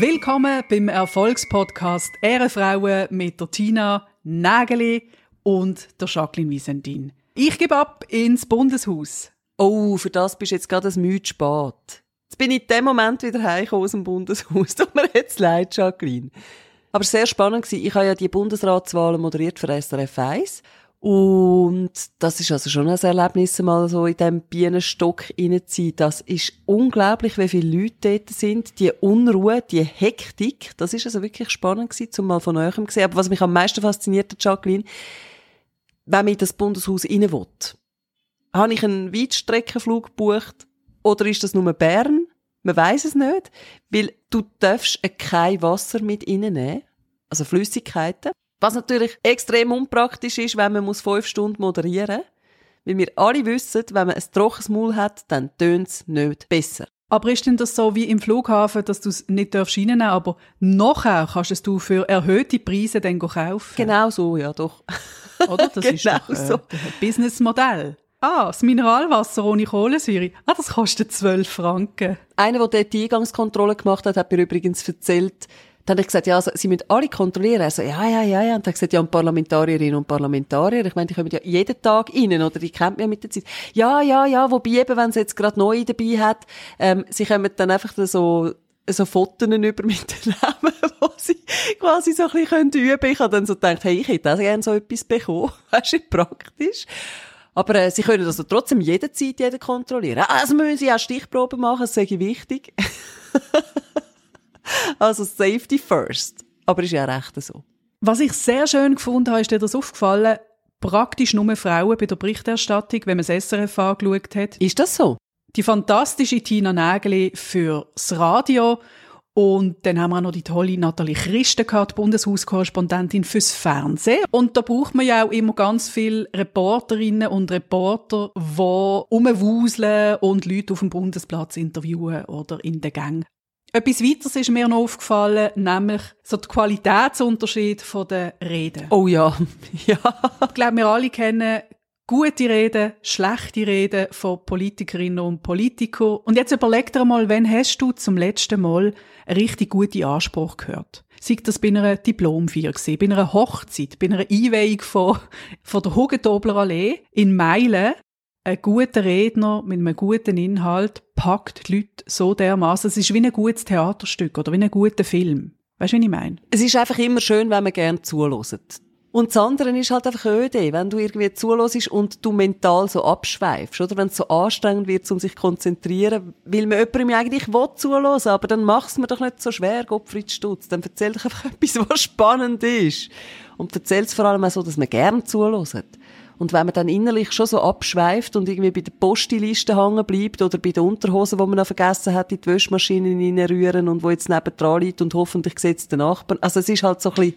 Willkommen beim Erfolgspodcast Ehrenfrauen mit der Tina Nägeli und der Jacqueline Wiesentin. Ich gebe ab ins Bundeshaus. Oh, für das bist du jetzt gerade ein Mühe spät. Jetzt bin ich in dem Moment wieder heimgekommen aus dem Bundeshaus. Tut mir jetzt leid, Jacqueline. Aber sehr spannend war, ich habe ja die Bundesratswahlen moderiert für SRF 1 und das ist also schon ein Erlebnis, mal so in diesem Bienenstock reinzuziehen. Das ist unglaublich, wie viele Leute dort sind. Die Unruhe, die Hektik, das ist also wirklich spannend gewesen, zum mal von euch zu sehen. Aber was mich am meisten fasziniert hat, Jacqueline, wenn man in das Bundeshaus rein will, habe ich einen Weitstreckenflug gebucht oder ist das nur Bern? Man weiß es nicht, weil du darfst kein Wasser mit reinnehmen, also Flüssigkeiten. Was natürlich extrem unpraktisch ist, wenn man muss fünf Stunden moderieren muss. Weil wir alle wissen, wenn man ein trockenes Maul hat, dann tönt es nicht besser. Aber ist denn das so wie im Flughafen, dass du es nicht reinnehmen darfst, aber nachher kannst es du für erhöhte Preise dann kaufen? Genau so, ja doch. Oder? Das genau ist doch, äh, so. ein Businessmodell. Ah, das Mineralwasser ohne Kohlensäure. Ah, das kostet 12 Franken. Einer, der dort die Eingangskontrolle gemacht hat, hat mir übrigens erzählt, dann habe ich gesagt, ja, also, sie müssen alle kontrollieren. Er so, ja, ja, ja, ja. Und dann hat gesagt, ja, und Parlamentarierinnen und Parlamentarier, ich meine, die kommen ja jeden Tag rein, oder? Die kennt man ja mit der Zeit. Ja, ja, ja, wobei eben, wenn sie jetzt gerade neu dabei hat, ähm, sie kommen dann einfach so, so Fotos über mit den Namen, wo sie quasi so ein bisschen üben können. Ich habe dann so gedacht, hey, ich hätte auch gerne so etwas bekommen. Das ist praktisch. Aber äh, sie können also trotzdem jederzeit jeden kontrollieren. Also müssen sie auch Stichproben machen, das sage ich wichtig. also Safety first. Aber ist ja recht so. Was ich sehr schön gefunden habe, ist dir das aufgefallen, praktisch nur Frauen bei der Berichterstattung, wenn man das SRF angeschaut hat. Ist das so? Die fantastische Tina Nägeli fürs Radio und dann haben wir auch noch die tolle Nathalie Christen gehabt, Bundeshauskorrespondentin fürs Fernsehen. Und da braucht man ja auch immer ganz viele Reporterinnen und Reporter, die rumwuseln und Leute auf dem Bundesplatz interviewen oder in den Gängen. Etwas weiteres ist mir noch aufgefallen, nämlich so der Qualitätsunterschied von den Reden. Oh ja, ja. Ich glaube, wir alle kennen gute Reden, schlechte Reden von Politikerinnen und Politikern. Und jetzt überleg dir mal, wann hast du zum letzten Mal einen richtig guten Anspruch gehört? Sei das bei einer Diplomfeier gewesen, bei einer Hochzeit, bei einer Einweihung von, von der Hugentobler Allee in Meilen. Ein guter Redner mit einem guten Inhalt packt die Leute so dermaßen. Es ist wie ein gutes Theaterstück oder wie ein guter Film. Weißt du, was ich meine? Es ist einfach immer schön, wenn man gerne zulässt. Und das andere ist halt einfach öde, wenn du irgendwie zulässt und du mental so abschweifst, oder? Wenn es so anstrengend wird, um sich zu konzentrieren, weil man jemandem eigentlich zuhören, aber dann mach's mir doch nicht so schwer, Gottfried Stutz. Dann erzähl doch einfach etwas, was spannend ist. Und erzähl's vor allem auch so, dass man gern zuhört. Und wenn man dann innerlich schon so abschweift und irgendwie bei der Postiliste hängen bleibt oder bei den Unterhosen, die man noch vergessen hat, in die Wäschmaschine reinrühren und wo jetzt nebendran liegt und hoffentlich sieht es den Nachbarn. Also es ist halt so ein bisschen,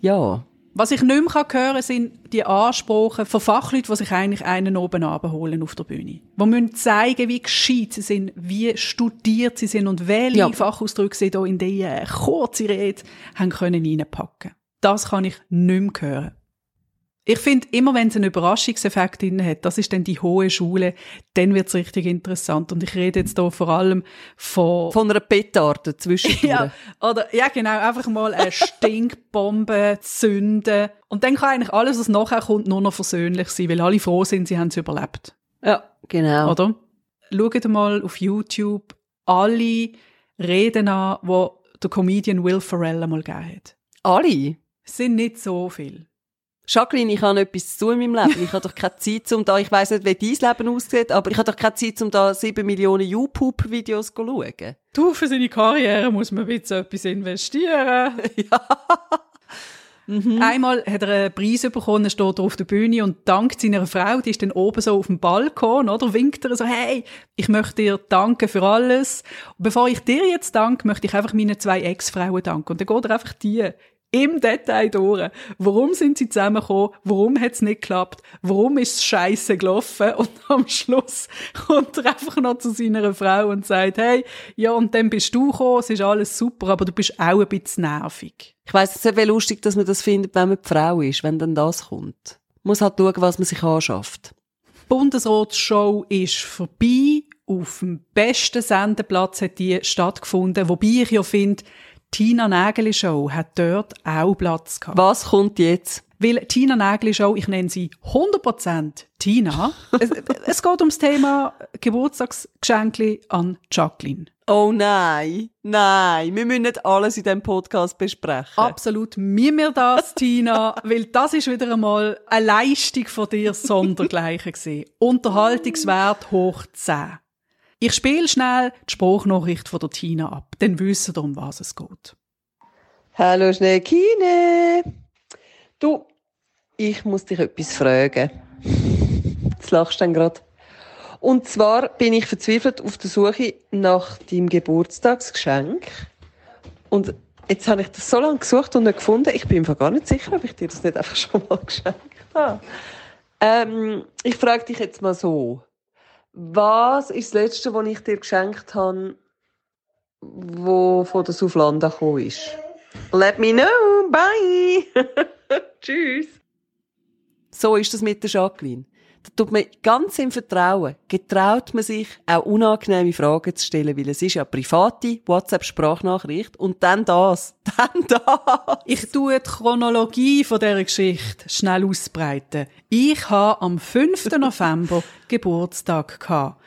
ja, Was ich nicht mehr hören kann, sind die Ansprachen von Fachleuten, die sich eigentlich einen oben abholen auf der Bühne. Die müssen zeigen, wie gescheit sie sind, wie studiert sie sind und welche Ja. Fachausdrücke sie da in diese kurze Rede haben können reinpacken. Das kann ich nicht mehr hören. Ich finde, immer wenn es einen Überraschungseffekt drin hat, das ist dann die hohe Schule, dann wird es richtig interessant. Und ich rede jetzt hier vor allem von von einer Petarde zwischendurch. ja, oder, ja, genau, einfach mal eine Stinkbombe zünden. Und dann kann eigentlich alles, was nachher kommt, nur noch versöhnlich sein, weil alle froh sind, sie haben es überlebt. ja genau. Oder? Schaut mal auf YouTube alle Reden an, die der Comedian Will Ferrell einmal gegeben hat. Alle? Es sind nicht so viel. Jacqueline, ich habe etwas zu tun in meinem Leben. Ich habe doch keine Zeit, um da, ich weiss nicht, wie dein Leben aussieht, aber ich habe doch keine Zeit, um da sieben Millionen YouTube-Videos zu schauen. Du, für seine Karriere muss man ein bisschen etwas investieren. Einmal hat er einen Preis bekommen, steht er auf der Bühne und dankt seiner Frau, die ist dann oben so auf dem Balkon, oder? Winkt er so, hey, ich möchte dir danken für alles. Und bevor ich dir jetzt danke, möchte ich einfach meinen zwei Ex-Frauen danken. Und dann geht er einfach die im Detail durch. Warum sind sie zusammengekommen? Warum hat es nicht geklappt? Warum ist es scheiße gelaufen? Und am Schluss kommt er einfach noch zu seiner Frau und sagt, hey, ja, und dann bist du gekommen, es ist alles super, aber du bist auch ein bisschen nervig. Ich weiss es ist wie lustig, dass man das findet, wenn man die Frau ist, wenn dann das kommt. Man muss halt schauen, was man sich anschafft. Die Bundesratsshow ist vorbei. Auf dem besten Sendeplatz hat die stattgefunden. Wobei ich ja finde, Tina Nägeli Show hat dort auch Platz gehabt. Was kommt jetzt? Weil Tina Nägeli Show, ich nenne sie 100% Tina. es, es geht ums Thema Geburtstagsgeschenkli an Jacqueline. Oh nein, nein, wir müssen nicht alles in diesem Podcast besprechen. Absolut, mir mir das, Tina, weil das ist wieder einmal eine Leistung von dir sondergleichen gesehen. Unterhaltungswert hoch 10. Ich spiele schnell die Spruchnachricht von der Tina ab, dann wissen ihr, um was es geht. Hallo Schneekine. Du, ich muss dich etwas fragen. Jetzt lachst du gerade. Und zwar bin ich verzweifelt auf der Suche nach deinem Geburtstagsgeschenk. Und jetzt habe ich das so lange gesucht und nicht gefunden. Ich bin mir gar nicht sicher, ob ich dir das nicht einfach schon mal geschenkt habe. Ähm, ich frage dich jetzt mal so. Was ist das Letzte, was ich dir geschenkt habe, wo von der Suflanda gekommen ist? Let me know. Bye. Tschüss. So ist das mit der Jacqueline. Da tut man ganz im Vertrauen, getraut man sich, auch unangenehme Fragen zu stellen, weil es ist ja private WhatsApp-Sprachnachricht und dann das, dann das. Ich tue die Chronologie von dieser Geschichte schnell ausbreiten. Ich habe am 5. November Geburtstag gehabt.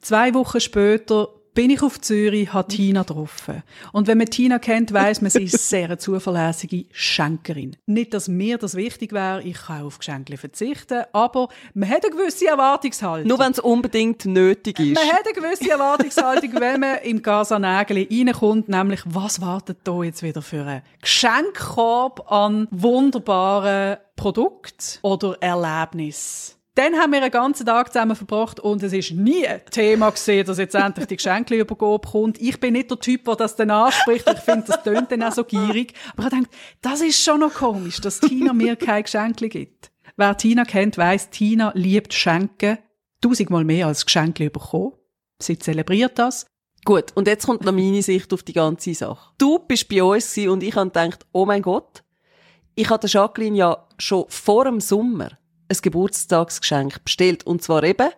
Zwei Wochen später bin ich auf Zürich, habe Tina getroffen. Und wenn man Tina kennt, weiß man, sie ist sehr eine zuverlässige Schenkerin. Nicht, dass mir das wichtig wäre, ich kann auf Geschenke verzichten, aber man hat eine gewisse Erwartungshaltung. Nur wenn es unbedingt nötig ist. Man hat eine gewisse Erwartungshaltung, wenn man im Casa Nägeli reinkommt, nämlich, was wartet da jetzt wieder für einen Geschenkkorb an wunderbaren Produkten oder Erlebnissen? Dann haben wir einen ganzen Tag zusammen verbracht und es ist nie Thema gesehen, dass jetzt endlich die Geschenke übergeben kommt. Ich bin nicht der Typ, der das dann anspricht. Ich finde, das tönt dann auch so gierig. Aber ich denke, das ist schon noch komisch, dass Tina mir kein Geschenke gibt. Wer Tina kennt, weiss, Tina liebt Schenken. Tausendmal mehr als Geschenke bekommen. Sie zelebriert das. Gut, und jetzt kommt noch meine Sicht auf die ganze Sache. Du bist bei uns und ich habe gedacht, oh mein Gott, ich hatte Jacqueline ja schon vor dem Sommer ein Geburtstagsgeschenk bestellt. Und zwar eben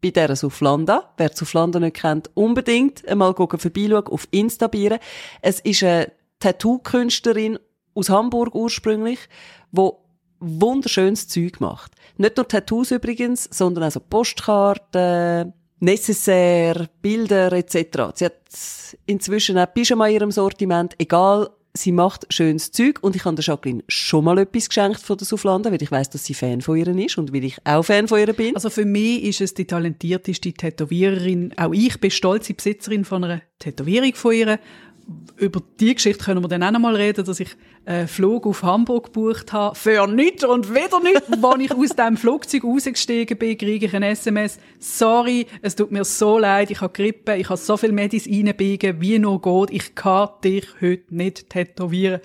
bei dieser Suflanda. Wer Suflanda nicht kennt, unbedingt einmal vorbeischauen auf Instabieren. Es ist eine Tattoo-Künstlerin aus Hamburg ursprünglich, wo wunderschönes Zeug macht. Nicht nur Tattoos übrigens, sondern also Postkarten, Necessaire, Bilder etc. Sie hat inzwischen auch Pyjama in ihrem Sortiment, egal sie macht schönes Zeug und ich habe der Jacqueline schon mal etwas geschenkt von der Suflanda, weil ich weiß, dass sie Fan von ihr ist und weil ich auch Fan von ihr bin. Also für mich ist es die talentierteste Tätowiererin. Auch ich bin stolze Besitzerin von einer Tätowierung von ihr. Über die Geschichte können wir dann auch noch mal reden, dass ich einen Flug auf Hamburg gebucht habe. Für nichts und wieder nichts. Als ich aus dem Flugzeug rausgestiegen bin, kriege ich ein SMS. Sorry, es tut mir so leid, ich habe Grippe, ich habe so viel Medis reinbiegen, wie nur geht. Ich kann dich heute nicht tätowieren.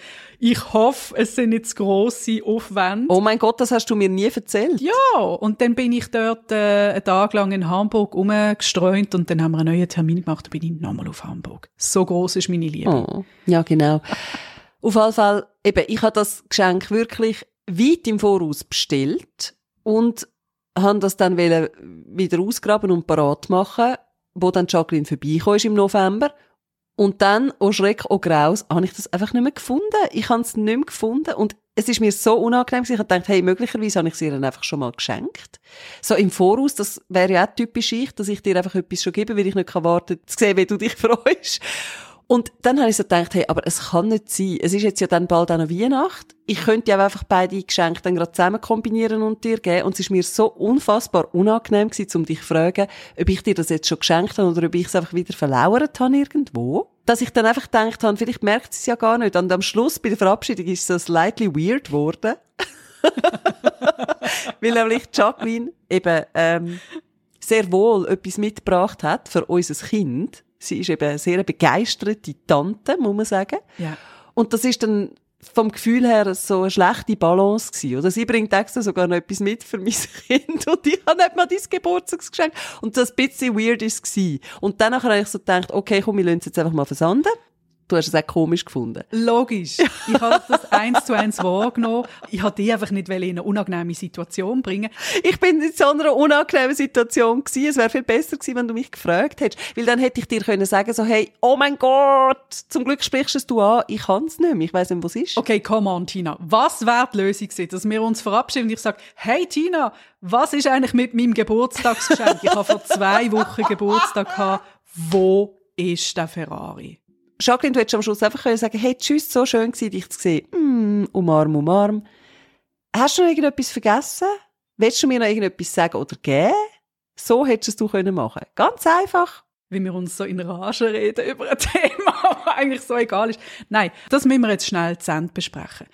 Ich hoffe, es sind nicht zu grosse Aufwände. Oh mein Gott, das hast du mir nie erzählt. Ja, und dann bin ich dort äh, einen Tag lang in Hamburg rumgestreunt und dann haben wir einen neuen Termin gemacht, dann bin ich nochmal auf Hamburg. So groß ist meine Liebe. Oh, ja, genau. Auf jeden Fall, eben, ich habe das Geschenk wirklich weit im Voraus bestellt und habe das dann wieder ausgraben und parat machen, wo dann Jacqueline vorbeikam im November. Und dann, oh Schreck, oh Graus, habe ich das einfach nicht mehr gefunden. Ich habe es nicht mehr gefunden und es ist mir so unangenehm. Ich habe gedacht, hey, möglicherweise habe ich sie dann einfach schon mal geschenkt. So im Voraus, das wäre ja auch typisch ich, dass ich dir einfach etwas schon gebe, weil ich nicht warten kann, zu sehen, wie du dich freust. Und dann habe ich so gedacht, hey, aber es kann nicht sein. Es ist jetzt ja dann bald auch noch Weihnacht. Ich könnte ja einfach beide Geschenke dann gerade zusammen kombinieren und dir geben. Und es ist mir so unfassbar unangenehm gewesen, um dich zu fragen, ob ich dir das jetzt schon geschenkt habe oder ob ich es einfach wieder verlauert habe irgendwo. Dass ich dann einfach gedacht habe, vielleicht merkt sie es ja gar nicht. Und am Schluss bei der Verabschiedung ist es so slightly weird geworden. Weil nämlich Jacqueline eben ähm, sehr wohl etwas mitgebracht hat für unser Kind Sie ist eben eine sehr begeisterte Tante, muss man sagen. Ja. Und das ist dann vom Gefühl her so eine schlechte Balance gewesen. Oder sie bringt extra sogar noch etwas mit für mein Kind und ich habe nicht mal dein Geburtstagsgeschenk. Und das ein bisschen weird ist es Und dann habe ich so gedacht, okay, komm, wir lassen es jetzt einfach mal versanden. Du hast es auch komisch gefunden. Logisch. Ich habe das eins zu eins wahrgenommen. Ich wollte dich einfach nicht in eine unangenehme Situation bringen. Ich bin in so einer unangenehmen Situation gewesen. Es wäre viel besser gewesen, wenn du mich gefragt hättest. Weil dann hätte ich dir können sagen so, hey, oh mein Gott, zum Glück sprichst du es du an. Ich kann es nicht mehr. Ich weiss nicht, was ist. Okay, come on, Tina. Was wäre die Lösung gewesen, dass wir uns verabschieden und ich sage, hey Tina, was ist eigentlich mit meinem Geburtstagsgeschenk? ich habe vor zwei Wochen Geburtstag gehabt. Wo ist der Ferrari? Jacqueline, du hättest am Schluss einfach können sagen, hey, tschüss, so schön gewesen, dich zu sehen. Mm, umarm, umarm. Hast du noch irgendetwas vergessen? Willst du mir noch irgendetwas sagen oder geben? So hättest du es können machen. Ganz einfach. Wie wir uns so in Rage reden über ein Thema, das eigentlich so egal ist. Nein, das müssen wir jetzt schnell zu Ende besprechen.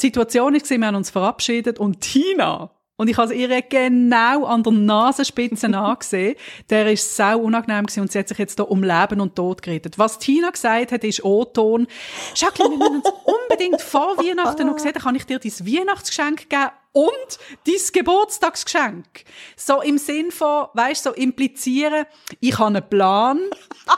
Die Situation ist, wir haben uns verabschiedet und Tina, und ich habe ihr genau an der Nasenspitze angesehen. Der ist sau unangenehm gewesen und sie hat sich jetzt hier um Leben und Tod geredet. Was Tina gesagt hat, ist O-Ton. Jacqueline, wir müssen uns unbedingt vor Weihnachten noch sehen, dann kann ich dir dein Weihnachtsgeschenk geben und dein Geburtstagsgeschenk. So im Sinn von, weißt so implizieren, ich habe einen Plan.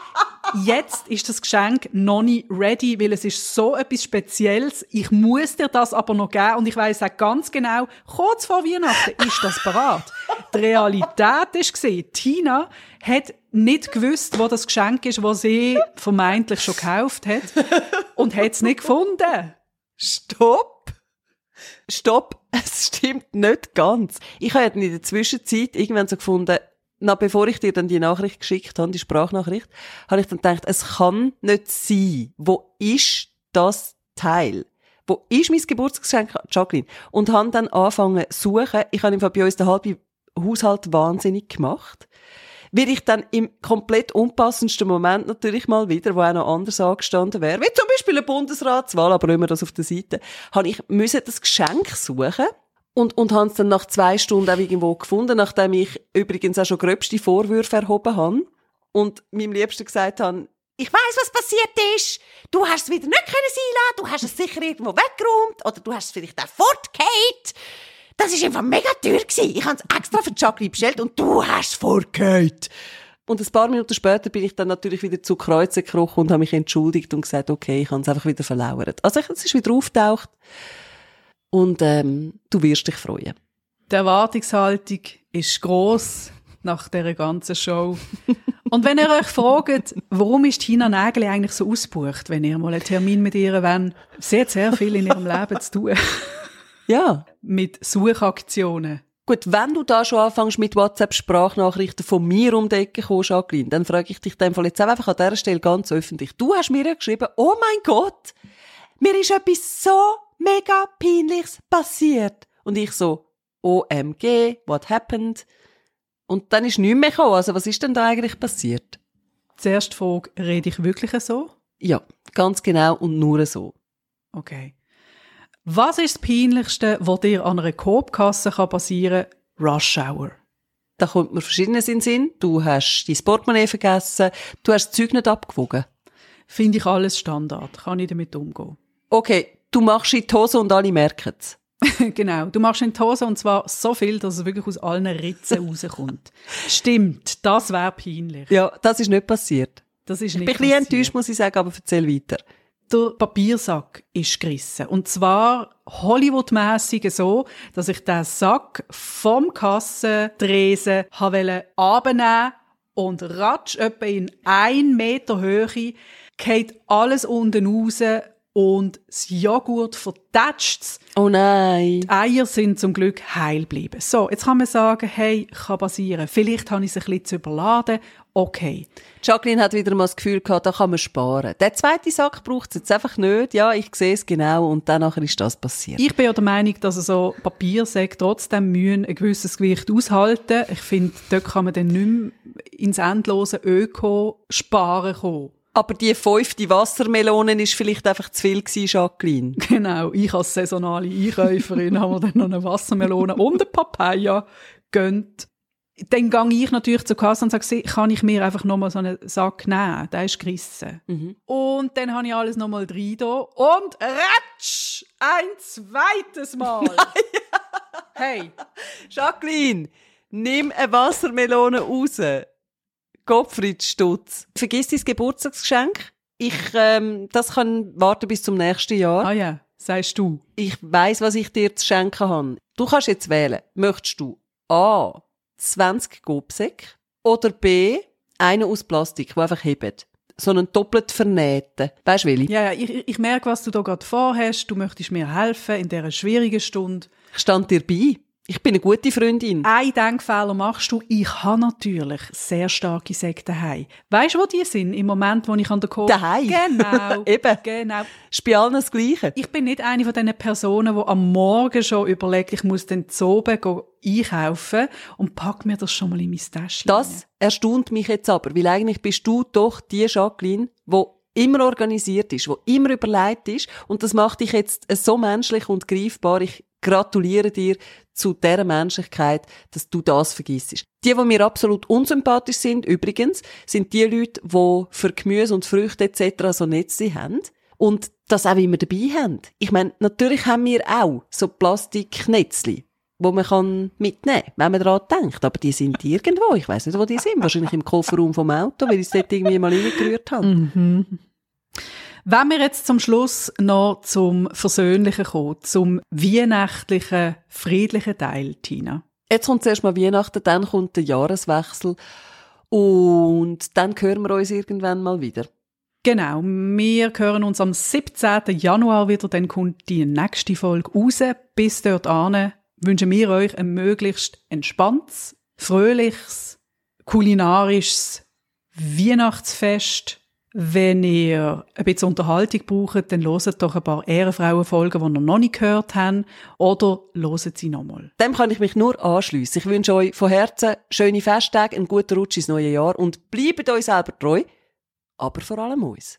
Jetzt ist das Geschenk noch nicht ready, weil es ist so etwas Spezielles. Ich muss dir das aber noch geben und ich weiß auch ganz genau, kurz vor Weihnachten ist das parat. Die Realität ist gesehen, Tina hat nicht gewusst, wo das Geschenk ist, wo sie vermeintlich schon gekauft hat und hat es nicht gefunden. Stopp! Stopp! Es stimmt nicht ganz. Ich habe in der Zwischenzeit irgendwann so gefunden, na, bevor ich dir dann die Nachricht geschickt habe, die Sprachnachricht, habe ich dann gedacht, es kann nicht sein. Wo ist das Teil? Wo ist mein Geburtstagsgeschenk, Jacqueline? Und habe dann angefangen zu suchen. Ich habe bei uns den halben Haushalt wahnsinnig gemacht. Weil ich dann im komplett unpassendsten Moment natürlich mal wieder, wo auch noch anders angestanden wäre, wie zum Beispiel eine Bundesratswahl, aber immer das auf der Seite, habe ich müssen das Geschenk suchen und, und habe es dann nach zwei Stunden auch irgendwo gefunden, nachdem ich übrigens auch schon gröbste Vorwürfe erhoben habe und meinem Liebsten gesagt habe, ich weiß, was passiert ist. Du hast es wieder nicht können sein lassen. Du hast es sicher irgendwo weggeräumt. Oder du hast es vielleicht auch fortgehakt. Das ist einfach mega teuer gewesen. Ich habe es extra für Jacqueline bestellt und du hast es fortgehakt. Und ein paar Minuten später bin ich dann natürlich wieder zu Kreuzen gekrochen und habe mich entschuldigt und gesagt, okay, ich habe es einfach wieder verlauert. Also es ist wieder auftaucht. Und ähm, du wirst dich freuen. Die Erwartungshaltung ist gross nach dieser ganzen Show. Und wenn ihr euch fragt, warum ist Tina Nägel eigentlich so ausgebucht, wenn ihr mal einen Termin mit ihr wollt, sie hat sehr viel in ihrem Leben zu tun. Ja. Mit Suchaktionen. Gut, wenn du da schon anfängst mit WhatsApp-Sprachnachrichten von mir um die Ecke kommst, Jacqueline, dann frage ich dich in dem Fall jetzt einfach an dieser Stelle ganz öffentlich. Du hast mir ja geschrieben, oh mein Gott, mir ist etwas so mega peinliches passiert. Und ich so, OMG, what happened? Und dann ist nichts mehr gekommen. Also was ist denn da eigentlich passiert? Zuerst Frage, rede ich wirklich so? Ja, ganz genau und nur so. Okay. Was ist das Peinlichste, was dir an einer Coop-Kasse passieren kann? Rush Hour. Da kommt mir verschiedenes in den Sinn. Du hast dein Portemonnaie vergessen, du hast das Zeug nicht abgewogen. Finde ich alles Standard. Kann ich damit umgehen. Okay, du machst in die Hose und alle merken es. genau, du machst in die Hose und zwar so viel, dass es wirklich aus allen Ritzen rauskommt. Stimmt, das wäre peinlich. Ja, das ist nicht passiert. Das ist nicht ich bin ein bisschen enttäuscht, muss ich sagen, aber erzähl weiter. Der Papiersack ist gerissen. Und zwar Hollywood-mässig so, dass ich den Sack vom Kassendresen habe abnehmen und ratsch etwa in ein Meter Höhe geht alles unten raus und das Joghurt vertätscht Oh nein. Die Eier sind zum Glück heil geblieben. So, jetzt kann man sagen, hey, kann passieren. Vielleicht habe ich es ein bisschen zu überladen. Okay. Jacqueline hat wieder mal das Gefühl gehabt, da kann man sparen. Der zweite Sack braucht es jetzt einfach nicht. Ja, ich sehe es genau und dann ist das passiert. Ich bin ja der Meinung, dass so Papiersäcke trotzdem mühen ein gewisses Gewicht aushalten. Ich finde, dort kann man dann nicht mehr ins endlose Öko-Sparen kommen. Aber die fünfte Wassermelone ist vielleicht einfach zu viel gewesen, Jacqueline. Genau. Ich als saisonale Einkäuferin habe mir dann noch eine Wassermelone und eine Papaya gönnt. Dann gehe ich natürlich zur Kasse und sage, kann ich mir einfach nochmal so einen Sack nehmen? Der ist gerissen. Mhm. Und dann habe ich alles nochmal da und ratsch! Ein zweites Mal! hey! Jacqueline, nimm eine Wassermelone raus. Gottfried Stutz. Vergiss dein Geburtstagsgeschenk. Ich, ähm, das kann warten bis zum nächsten Jahr. Ah ja, sagst du. Ich weiß, was ich dir zu schenken habe. Du kannst jetzt wählen. Möchtest du A. 20 Gobsäck oder B. einen aus Plastik, der einfach hebt? So einen doppelt vernähten. Weißt du, Willi? Ja, ja, ich, ich merke, was du da gerade vorhast. Du möchtest mir helfen in dieser schwierigen Stunde. Ich stand dir bei. Ich bin eine gute Freundin. Ein Denkfehler machst du. Ich habe natürlich sehr starke Säcke daheim. Weißt du, wo die sind? Im Moment, wo ich an der Kohle... Daheim? Genau. Eben. Genau. Allen das Gleiche. Ich bin nicht eine von diesen Personen, die am Morgen schon überlegt, ich muss den Zoben einkaufen und pack mir das schon mal in mein Täschchen. Das erstaunt mich jetzt aber, weil eigentlich bist du doch die Jacqueline, die immer organisiert ist, wo immer überlegt ist und das macht dich jetzt so menschlich und greifbar. Ich gratuliere dir zu der Menschlichkeit, dass du das vergisst. Die, die mir absolut unsympathisch sind, übrigens, sind die Leute, die für Gemüse und Früchte etc. so Netze haben und das auch immer dabei haben. Ich meine, natürlich haben wir auch so Plastiknetzli, wo man kann mitnehmen kann, wenn man daran denkt. Aber die sind irgendwo. Ich weiß nicht, wo die sind. Wahrscheinlich im Kofferraum vom Auto, weil ich es dort irgendwie mal reingerührt habe. Mhm. Wenn wir jetzt zum Schluss noch zum Versöhnlichen kommen, zum weihnachtlichen, friedlichen Teil, Tina. Jetzt kommt zuerst mal Weihnachten, dann kommt der Jahreswechsel und dann hören wir uns irgendwann mal wieder. Genau, wir hören uns am 17. Januar wieder, dann kommt die nächste Folge raus. Bis dort wünschen wir euch ein möglichst entspanntes, fröhliches, kulinarisches Weihnachtsfest. Wenn ihr ein bisschen Unterhaltung braucht, dann loset doch ein paar Ehrenfrauenfolgen, die ihr noch nicht gehört habt, oder loset sie nochmal. Dem kann ich mich nur anschliessen. Ich wünsche euch von Herzen schöne Festtage, einen guten Rutsch ins neue Jahr und bleibt euch selber treu, aber vor allem uns.